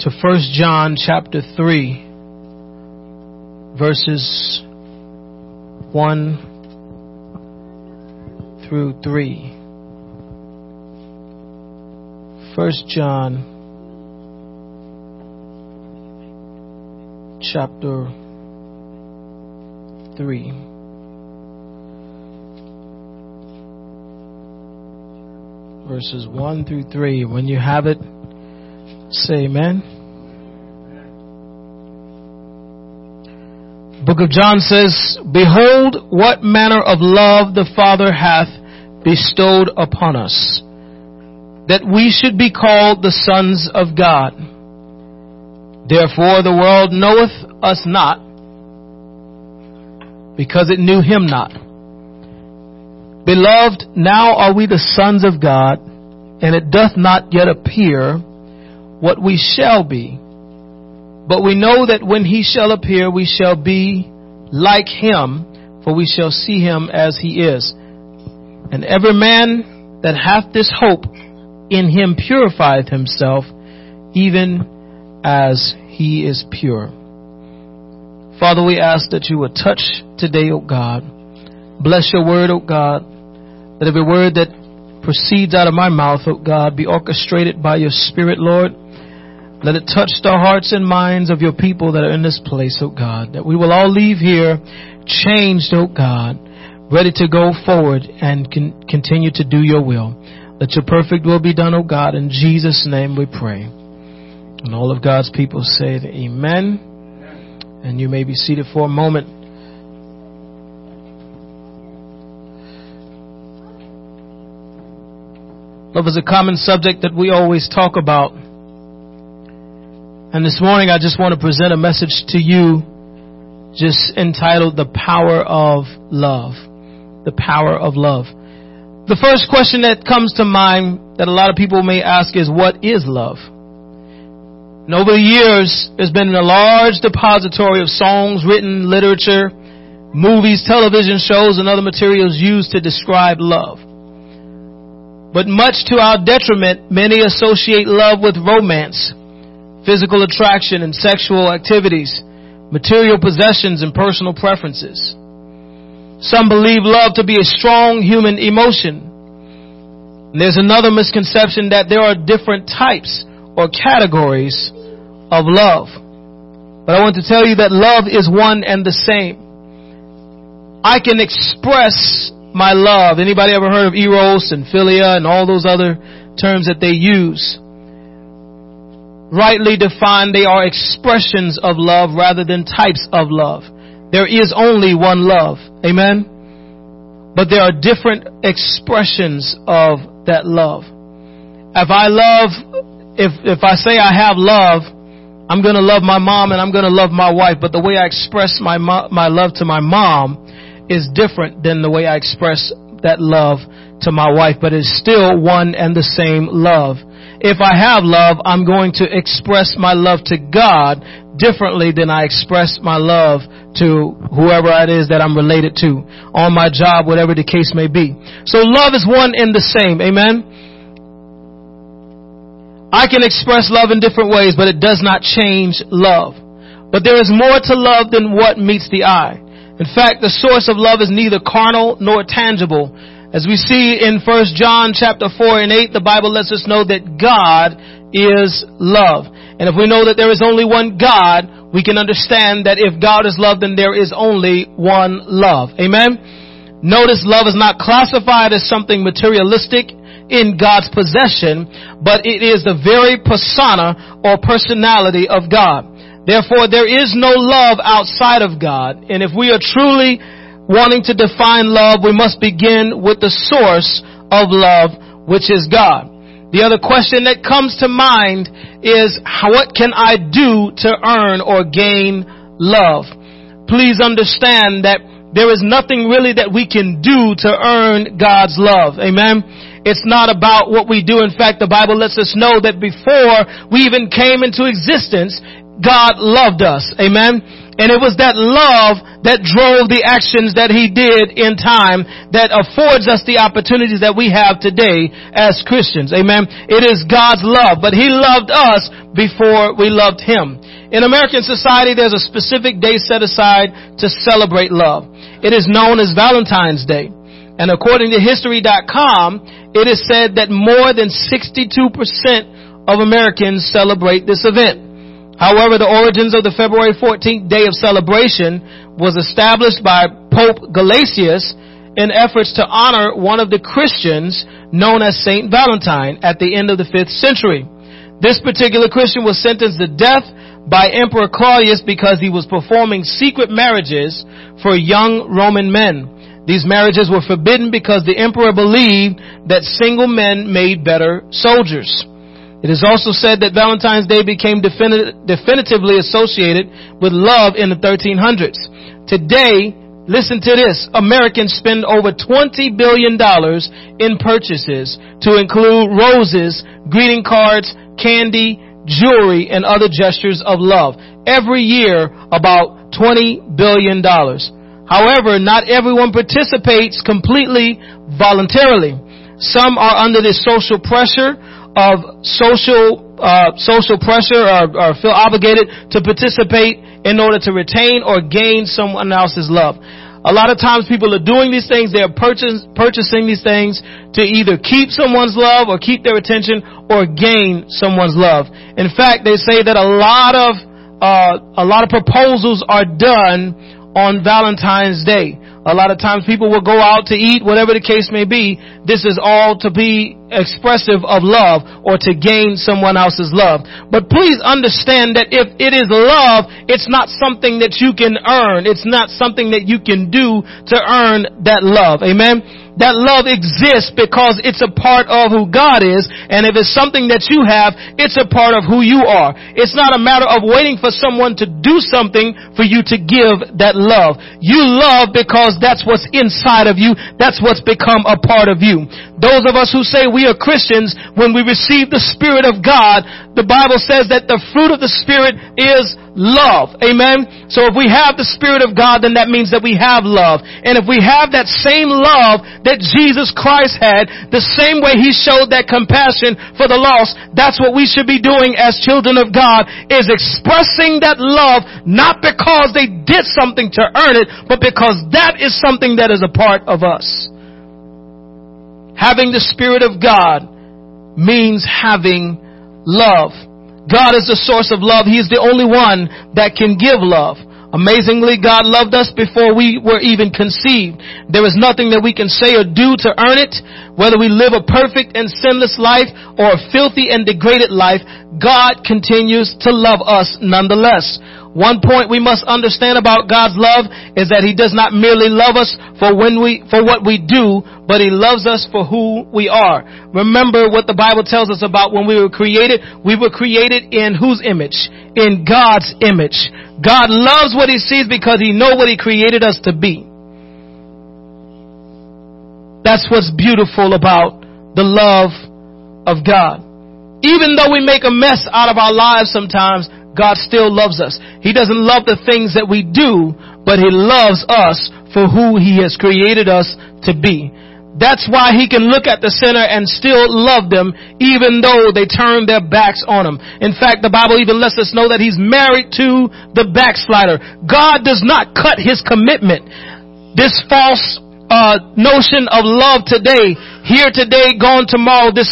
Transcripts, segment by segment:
to 1 John chapter 3, verses 1 through 3. 1 John chapter 3. Verses 1 through 3. When you have it, say amen. Book of John says, Behold what manner of love the Father hath bestowed upon us, that we should be called the sons of God. Therefore the world knoweth us not, because it knew him not. Beloved, now are we the sons of God, and it doth not yet appear what we shall be. But we know that when he shall appear, we shall be like him, for we shall see him as he is. And every man that hath this hope in him purifieth himself, even as he is pure. Father, we ask that you would touch today, O God. Bless your word, O God. That every word that proceeds out of my mouth, O God, be orchestrated by your Spirit, Lord. Let it touch the hearts and minds of your people that are in this place, O God. That we will all leave here changed, O God, ready to go forward and con- continue to do your will. Let your perfect will be done, O God. In Jesus' name we pray. And all of God's people say amen. And you may be seated for a moment. Love is a common subject that we always talk about. And this morning I just want to present a message to you just entitled The Power of Love. The Power of Love. The first question that comes to mind that a lot of people may ask is, what is love? And over the years, there's been a large depository of songs, written literature, movies, television shows, and other materials used to describe love. But much to our detriment, many associate love with romance, physical attraction and sexual activities, material possessions and personal preferences. Some believe love to be a strong human emotion. And there's another misconception that there are different types or categories of love. But I want to tell you that love is one and the same. I can express my love. Anybody ever heard of eros and philia and all those other terms that they use? Rightly defined, they are expressions of love rather than types of love. There is only one love. Amen? But there are different expressions of that love. If I love if if I say I have love, I'm going to love my mom and I'm going to love my wife, but the way I express my my love to my mom is different than the way I express that love to my wife, but it's still one and the same love. If I have love, I'm going to express my love to God differently than I express my love to whoever it is that I'm related to on my job, whatever the case may be. So love is one and the same. Amen. I can express love in different ways, but it does not change love. But there is more to love than what meets the eye. In fact, the source of love is neither carnal nor tangible. As we see in 1 John chapter 4 and 8, the Bible lets us know that God is love. And if we know that there is only one God, we can understand that if God is love, then there is only one love. Amen? Notice love is not classified as something materialistic in God's possession, but it is the very persona or personality of God. Therefore, there is no love outside of God. And if we are truly wanting to define love, we must begin with the source of love, which is God. The other question that comes to mind is, what can I do to earn or gain love? Please understand that there is nothing really that we can do to earn God's love. Amen. It's not about what we do. In fact, the Bible lets us know that before we even came into existence, God loved us. Amen. And it was that love that drove the actions that He did in time that affords us the opportunities that we have today as Christians. Amen. It is God's love, but He loved us before we loved Him. In American society, there's a specific day set aside to celebrate love. It is known as Valentine's Day. And according to History.com, it is said that more than 62% of Americans celebrate this event. However, the origins of the February 14th day of celebration was established by Pope Gelasius in efforts to honor one of the Christians known as Saint Valentine at the end of the 5th century. This particular Christian was sentenced to death by Emperor Claudius because he was performing secret marriages for young Roman men. These marriages were forbidden because the emperor believed that single men made better soldiers. It is also said that Valentine's Day became definitively associated with love in the 1300s. Today, listen to this, Americans spend over $20 billion in purchases to include roses, greeting cards, candy, jewelry, and other gestures of love. Every year, about $20 billion. However, not everyone participates completely voluntarily. Some are under the social pressure of social uh, social pressure or, or feel obligated to participate in order to retain or gain someone else's love. A lot of times people are doing these things, they're purchase, purchasing these things to either keep someone's love or keep their attention or gain someone's love. In fact, they say that a lot of, uh, a lot of proposals are done on Valentine's Day. A lot of times people will go out to eat, whatever the case may be. This is all to be expressive of love or to gain someone else's love. But please understand that if it is love, it's not something that you can earn. It's not something that you can do to earn that love. Amen. That love exists because it's a part of who God is. And if it's something that you have, it's a part of who you are. It's not a matter of waiting for someone to do something for you to give that love. You love because that's what's inside of you. That's what's become a part of you. Those of us who say we are Christians, when we receive the Spirit of God, the Bible says that the fruit of the Spirit is love. Amen. So if we have the Spirit of God, then that means that we have love. And if we have that same love that Jesus Christ had, the same way He showed that compassion for the lost, that's what we should be doing as children of God, is expressing that love, not because they did something to earn it, but because that is something that is a part of us. Having the Spirit of God means having love. God is the source of love. He is the only one that can give love. Amazingly, God loved us before we were even conceived. There is nothing that we can say or do to earn it. Whether we live a perfect and sinless life or a filthy and degraded life, God continues to love us nonetheless. One point we must understand about God's love is that He does not merely love us for when we, for what we do, but He loves us for who we are. Remember what the Bible tells us about when we were created. We were created in whose image? In God's image. God loves what He sees because He knows what He created us to be. That's what's beautiful about the love of God. Even though we make a mess out of our lives sometimes, God still loves us. He doesn't love the things that we do, but He loves us for who He has created us to be. That's why He can look at the sinner and still love them even though they turn their backs on Him. In fact, the Bible even lets us know that He's married to the backslider. God does not cut His commitment. This false uh, notion of love today, here today, gone tomorrow, this,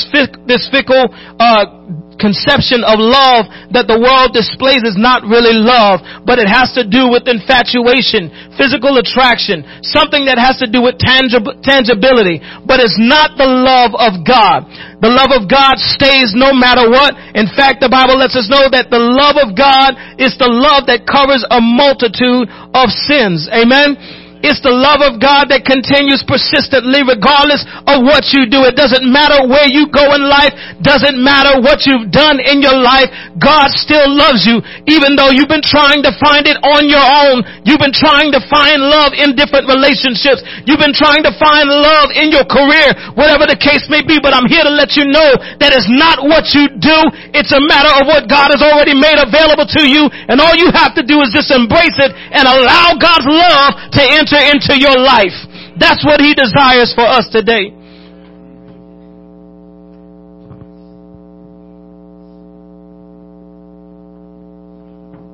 this fickle uh, conception of love that the world displays is not really love, but it has to do with infatuation, physical attraction, something that has to do with tangib- tangibility, but it's not the love of God. The love of God stays no matter what. In fact, the Bible lets us know that the love of God is the love that covers a multitude of sins. Amen. It's the love of God that continues persistently regardless of what you do. It doesn't matter where you go in life. Doesn't matter what you've done in your life. God still loves you even though you've been trying to find it on your own. You've been trying to find love in different relationships. You've been trying to find love in your career, whatever the case may be. But I'm here to let you know that it's not what you do. It's a matter of what God has already made available to you. And all you have to do is just embrace it and allow God's love to enter enter into your life. That's what He desires for us today.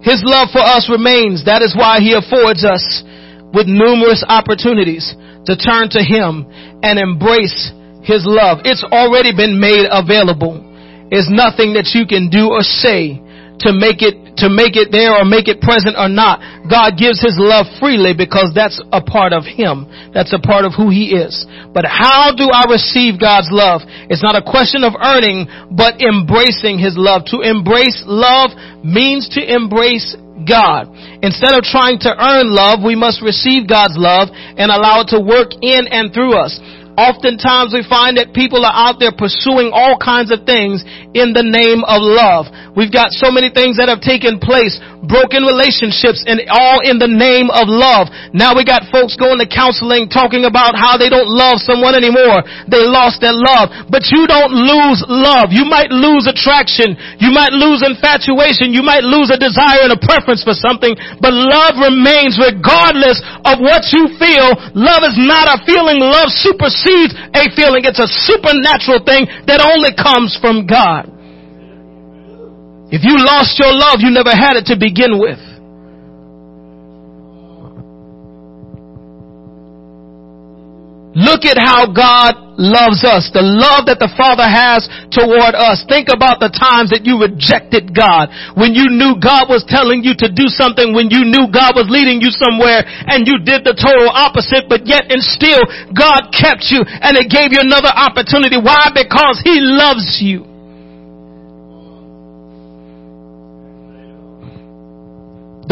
His love for us remains. That is why He affords us with numerous opportunities to turn to Him and embrace His love. It's already been made available. It's nothing that you can do or say to make it to make it there or make it present or not. God gives his love freely because that's a part of him. That's a part of who he is. But how do I receive God's love? It's not a question of earning, but embracing his love. To embrace love means to embrace God. Instead of trying to earn love, we must receive God's love and allow it to work in and through us. Oftentimes we find that people are out there pursuing all kinds of things in the name of love. We've got so many things that have taken place broken relationships and all in the name of love. Now we got folks going to counseling talking about how they don't love someone anymore. They lost their love. But you don't lose love. You might lose attraction. You might lose infatuation. You might lose a desire and a preference for something. But love remains regardless of what you feel. Love is not a feeling. Love supersedes a feeling. It's a supernatural thing that only comes from God. If you lost your love, you never had it to begin with. Look at how God loves us. The love that the Father has toward us. Think about the times that you rejected God. When you knew God was telling you to do something, when you knew God was leading you somewhere and you did the total opposite, but yet and still God kept you and it gave you another opportunity. Why? Because He loves you.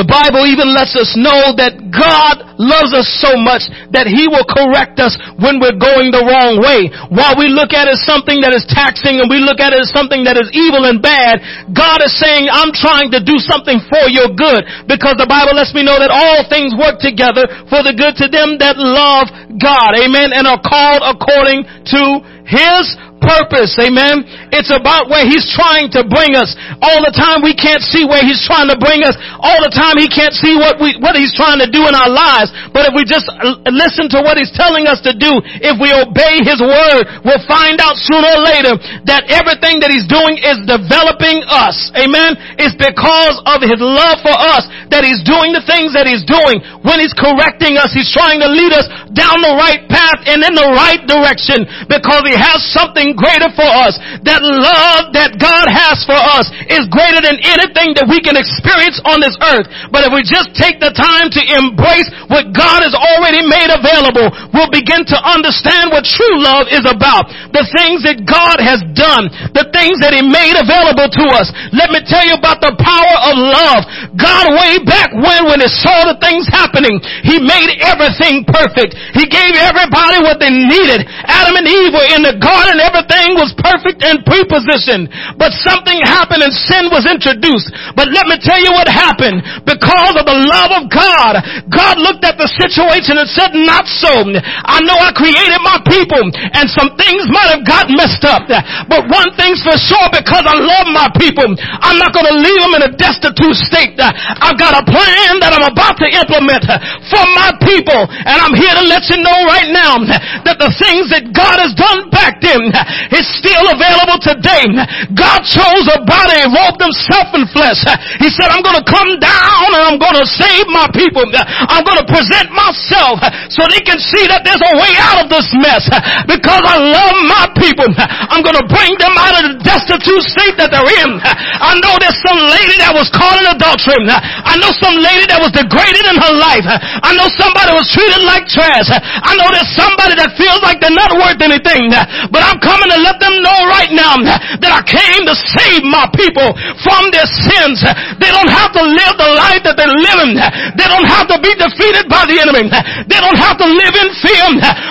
The Bible even lets us know that God loves us so much that He will correct us when we're going the wrong way. While we look at it as something that is taxing and we look at it as something that is evil and bad, God is saying, I'm trying to do something for your good because the Bible lets me know that all things work together for the good to them that love God. Amen. And are called according to His purpose. Amen. It's about where He's trying to bring us. All the time we can't see where He's trying to bring us. All the time He can't see what we, what He's trying to do in our lives. But if we just listen to what He's telling us to do, if we obey His word, we'll find out sooner or later that everything that He's doing is developing us. Amen. It's because of His love for us that He's doing the things that He's doing. When He's correcting us, He's trying to lead us down the right path and in the right direction because He has something greater for us. That love that God has for us is greater than anything that we can experience on this earth. But if we just take the time to embrace what God has already made available, we'll begin to understand what true love is about. The things that God has done, the things that He made available to us. Let me tell you about the power of love. God way back when, when He saw the things happening, He made everything perfect. He gave everybody what they needed. Adam and Eve were in the garden, everything everything was perfect and prepositioned, but something happened and sin was introduced. But let me tell you what happened. Because of the love of God, God looked at the situation and said, not so. I know I created my people and some things might have got messed up. But one thing's for sure, because I love my people, I'm not going to leave them in a destitute state. I've got a plan that I'm about to implement for my people. And I'm here to let you know right now that the things that God has done back then, is still available today. God chose a body, robed himself in flesh. He said, I'm going to come down and I'm going to save my people. I'm going to present myself so they can see that there's a way out of this mess. Because I love my people. I'm going to bring them out of the destitute state that they're in. I know there's some lady that was caught in adultery. I know some lady that was degraded in her life. I know somebody was treated like trash. I know there's somebody that feels like they're not worth anything. But I'm coming coming to let them know right now that I came to save my people from their sins. They don't have to live the life that they're living. They don't have to be defeated by the enemy. They don't have to live in fear.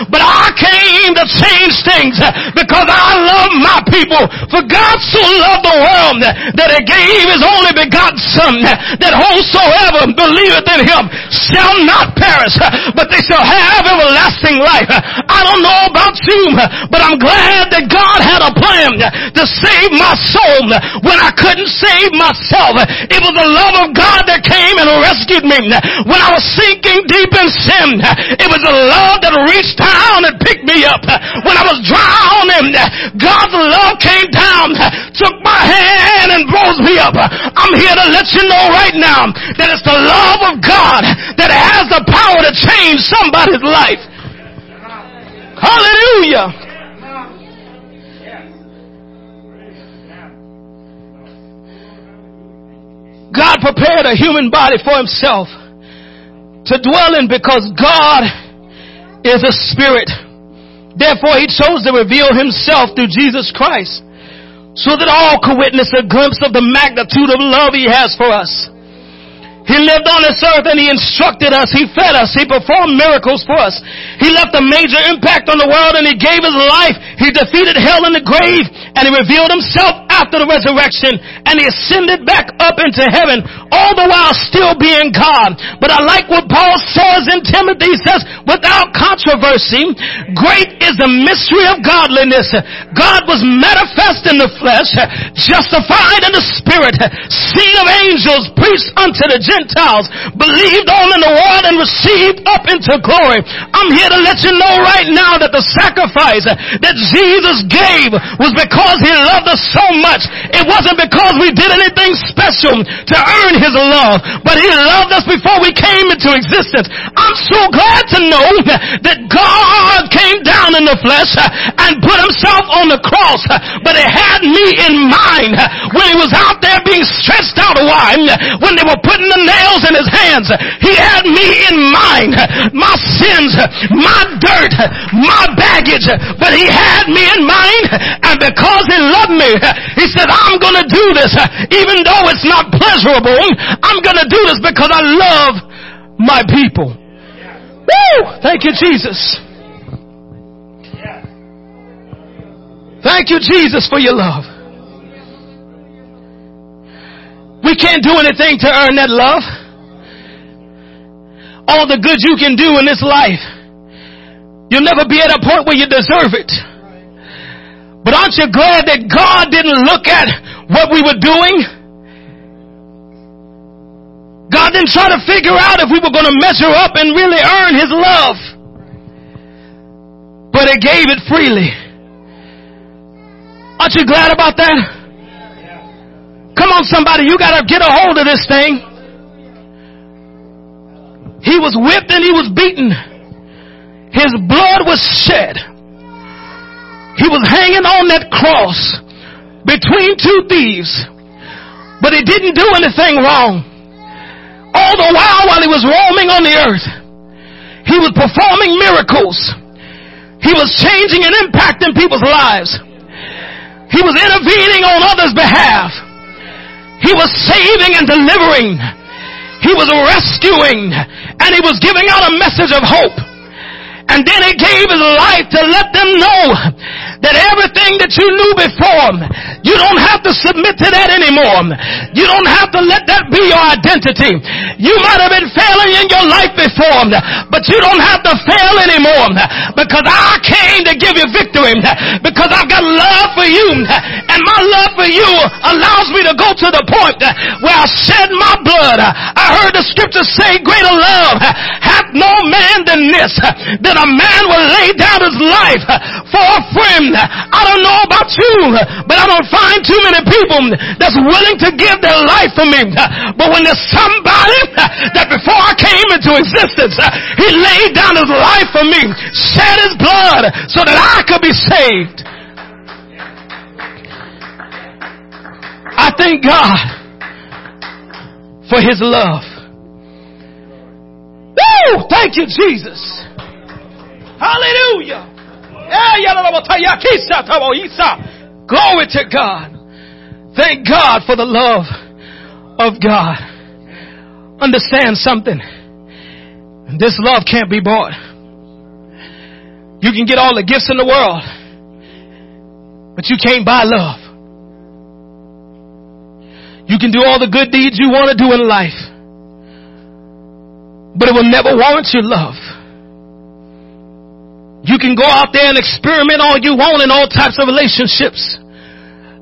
But I came to change things because I love my people. For God so loved the world that he gave his only begotten son that whosoever believeth in him shall not perish, but they shall have everlasting life. I don't know about you, but I'm glad that God had a plan to save my soul when I couldn't save myself. It was the love of God that came and rescued me. When I was sinking deep in sin, it was the love that reached down and picked me up. When I was drowning, God's love came down, took my hand and rose me up. I'm here to let you know right now that it's the love of God that has the power to change somebody's life. Hallelujah. God prepared a human body for himself to dwell in because God is a spirit. Therefore he chose to reveal himself through Jesus Christ so that all could witness a glimpse of the magnitude of love he has for us. He lived on this earth and he instructed us. He fed us. He performed miracles for us. He left a major impact on the world and he gave his life. He defeated hell in the grave and he revealed himself after the resurrection and he ascended back up into heaven all the while still being God. But I like what Paul says in Timothy. He says, without controversy, great is the mystery of godliness. God was manifest in the flesh, justified in the spirit, seen of angels, preached unto the Gentiles believed on in the world and received up into glory. I'm here to let you know right now that the sacrifice that Jesus gave was because he loved us so much. It wasn't because we did anything special to earn his love, but he loved us before we came into existence. I'm so glad to know that God in the flesh uh, and put himself on the cross, uh, but it had me in mind uh, when he was out there being stretched out wide, when they were putting the nails in his hands. He had me in mind, my sins, my dirt, my baggage, but he had me in mind and because he loved me, he said, I'm gonna do this even though it's not pleasurable. I'm gonna do this because I love my people. Woo! Thank you, Jesus. Thank you, Jesus, for your love. We can't do anything to earn that love. All the good you can do in this life, you'll never be at a point where you deserve it. But aren't you glad that God didn't look at what we were doing? God didn't try to figure out if we were going to measure up and really earn His love. But He gave it freely. Aren't you glad about that? Come on somebody, you gotta get a hold of this thing. He was whipped and he was beaten. His blood was shed. He was hanging on that cross between two thieves. But he didn't do anything wrong. All the while while he was roaming on the earth, he was performing miracles. He was changing and impacting people's lives. He was intervening on others' behalf. He was saving and delivering. He was rescuing and he was giving out a message of hope. And then he gave his life to let them know that everything that you knew before, you don't have to submit to that anymore. You don't have to let that be your identity. You might have been failing in your life before, but you don't have to fail anymore because I came to give you victory because I've got love for you and my love for you allows me to go to the point where I shed my blood. I heard the scripture say greater love hath no man than this, that a man will lay down his life for a friend. I don't know about you, but I don't find too many people that's willing to give their life for me. But when there's somebody that before I came into existence, he laid down his life for me, shed his blood so that I could be saved. I thank God for his love. Woo! Thank you, Jesus. Hallelujah. Glory to God. Thank God for the love of God. Understand something. This love can't be bought. You can get all the gifts in the world, but you can't buy love. You can do all the good deeds you want to do in life, but it will never warrant your love. You can go out there and experiment all you want in all types of relationships.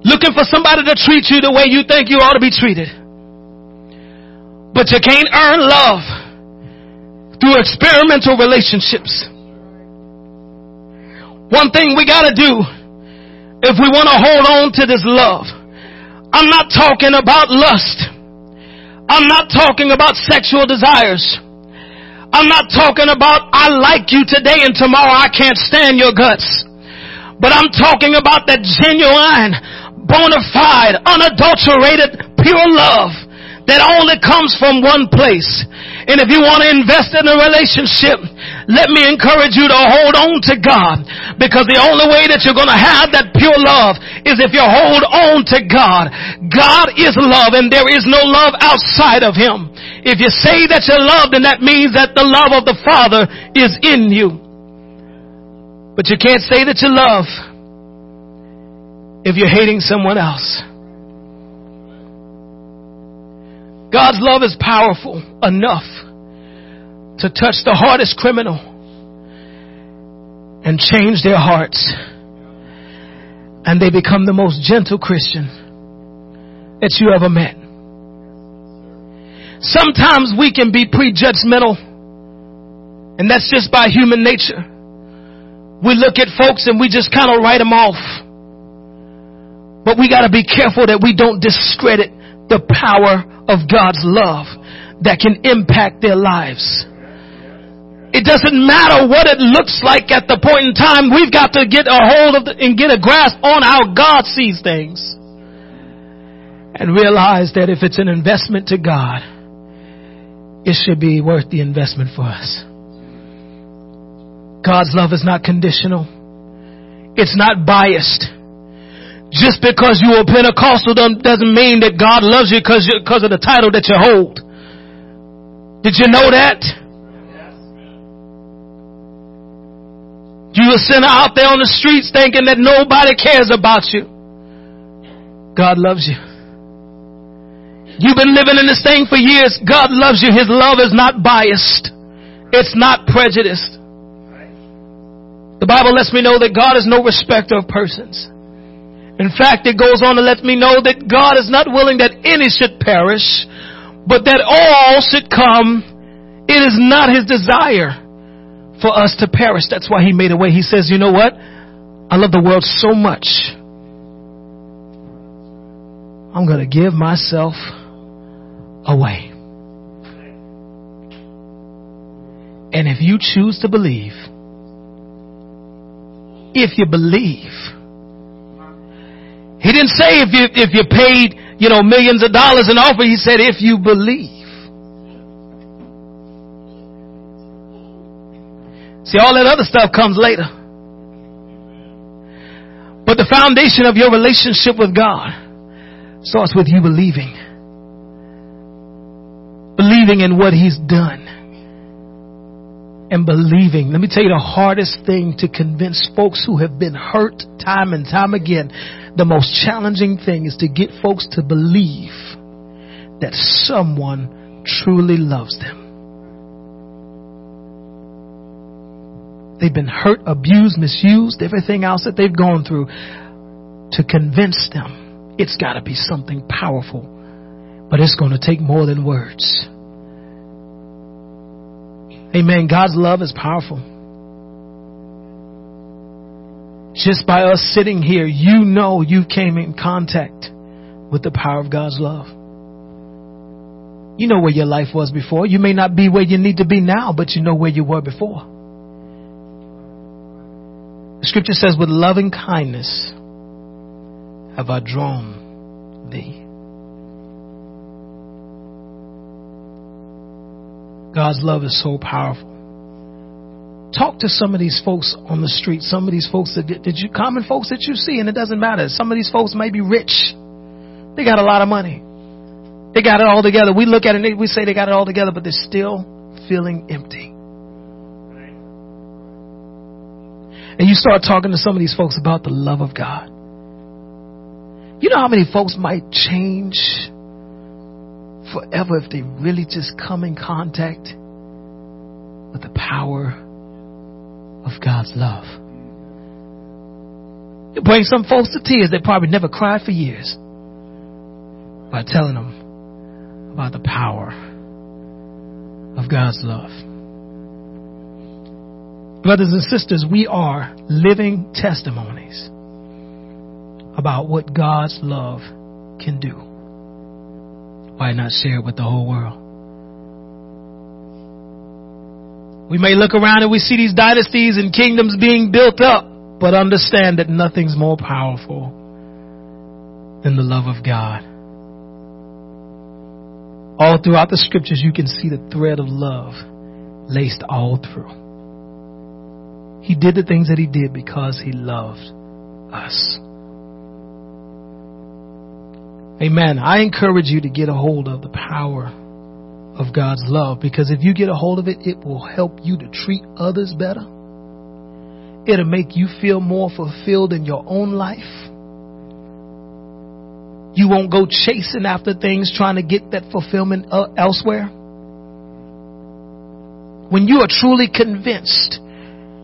Looking for somebody to treat you the way you think you ought to be treated. But you can't earn love through experimental relationships. One thing we gotta do if we want to hold on to this love, I'm not talking about lust. I'm not talking about sexual desires. I'm not talking about I like you today and tomorrow I can't stand your guts. But I'm talking about that genuine, bona fide, unadulterated, pure love that only comes from one place. And if you want to invest in a relationship, let me encourage you to hold on to God because the only way that you're going to have that pure love is if you hold on to God. God is love and there is no love outside of Him. If you say that you're loved, then that means that the love of the Father is in you. But you can't say that you love if you're hating someone else. God's love is powerful enough to touch the hardest criminal and change their hearts. And they become the most gentle Christian that you ever met. Sometimes we can be prejudgmental, and that's just by human nature. We look at folks and we just kind of write them off. But we got to be careful that we don't discredit the power of God's love that can impact their lives. It doesn't matter what it looks like at the point in time. We've got to get a hold of the, and get a grasp on how God sees things. And realize that if it's an investment to God, it should be worth the investment for us. God's love is not conditional. It's not biased. Just because you are Pentecostal doesn't mean that God loves you because because of the title that you hold. Did you know that? You a sinner out there on the streets thinking that nobody cares about you. God loves you. You've been living in this thing for years. God loves you. His love is not biased. It's not prejudiced. The Bible lets me know that God is no respecter of persons. In fact, it goes on to let me know that God is not willing that any should perish, but that all should come. It is not His desire for us to perish. That's why He made a way. He says, you know what? I love the world so much. I'm going to give myself away. And if you choose to believe, if you believe, he didn't say if you, if you paid, you know, millions of dollars in offer. He said if you believe. See, all that other stuff comes later. But the foundation of your relationship with God starts with you believing. Believing in what He's done. And believing. Let me tell you the hardest thing to convince folks who have been hurt time and time again the most challenging thing is to get folks to believe that someone truly loves them. They've been hurt, abused, misused, everything else that they've gone through. To convince them, it's got to be something powerful, but it's going to take more than words. Amen. God's love is powerful. Just by us sitting here, you know you came in contact with the power of God's love. You know where your life was before. You may not be where you need to be now, but you know where you were before. The scripture says, with loving kindness have I drawn thee. God's love is so powerful. Talk to some of these folks on the street, some of these folks that, that you, common folks that you see, and it doesn't matter. Some of these folks may be rich. They got a lot of money. They got it all together. We look at it and we say they got it all together, but they're still feeling empty. And you start talking to some of these folks about the love of God. You know how many folks might change forever if they really just come in contact with the power of God's love. You bring some folks to tears that probably never cried for years by telling them about the power of God's love. Brothers and sisters, we are living testimonies about what God's love can do, why not share it with the whole world? We may look around and we see these dynasties and kingdoms being built up, but understand that nothing's more powerful than the love of God. All throughout the scriptures, you can see the thread of love laced all through. He did the things that he did because he loved us. Amen. I encourage you to get a hold of the power of God's love because if you get a hold of it, it will help you to treat others better. It'll make you feel more fulfilled in your own life. You won't go chasing after things trying to get that fulfillment uh, elsewhere. When you are truly convinced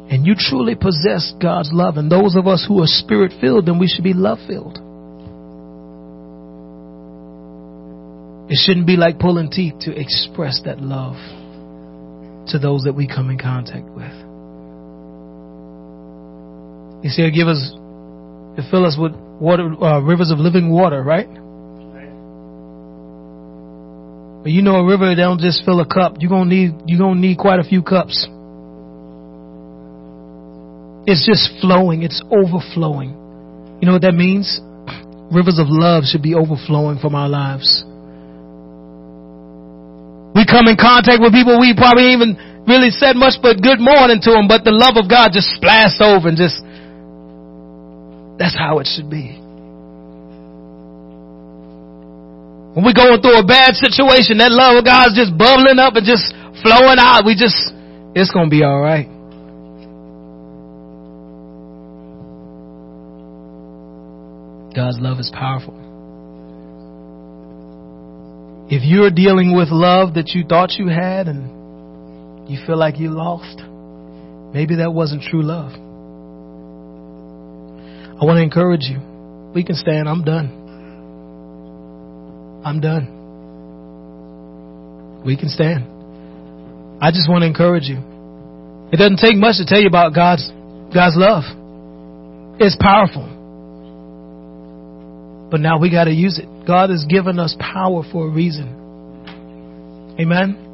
and you truly possess God's love, and those of us who are spirit filled, then we should be love filled. It shouldn't be like pulling teeth to express that love to those that we come in contact with. You see, give us, to fill us with water, uh, rivers of living water, right? But you know, a river they don't just fill a cup. You're gonna need you're gonna need quite a few cups. It's just flowing. It's overflowing. You know what that means? Rivers of love should be overflowing from our lives. We come in contact with people we probably even really said much but good morning to them, but the love of God just splashed over and just that's how it should be. When we're going through a bad situation, that love of God's just bubbling up and just flowing out. We just, it's going to be all right. God's love is powerful. If you're dealing with love that you thought you had and you feel like you lost, maybe that wasn't true love. I want to encourage you. We can stand. I'm done. I'm done. We can stand. I just want to encourage you. It doesn't take much to tell you about God's God's love. It's powerful. But now we got to use it. God has given us power for a reason. Amen.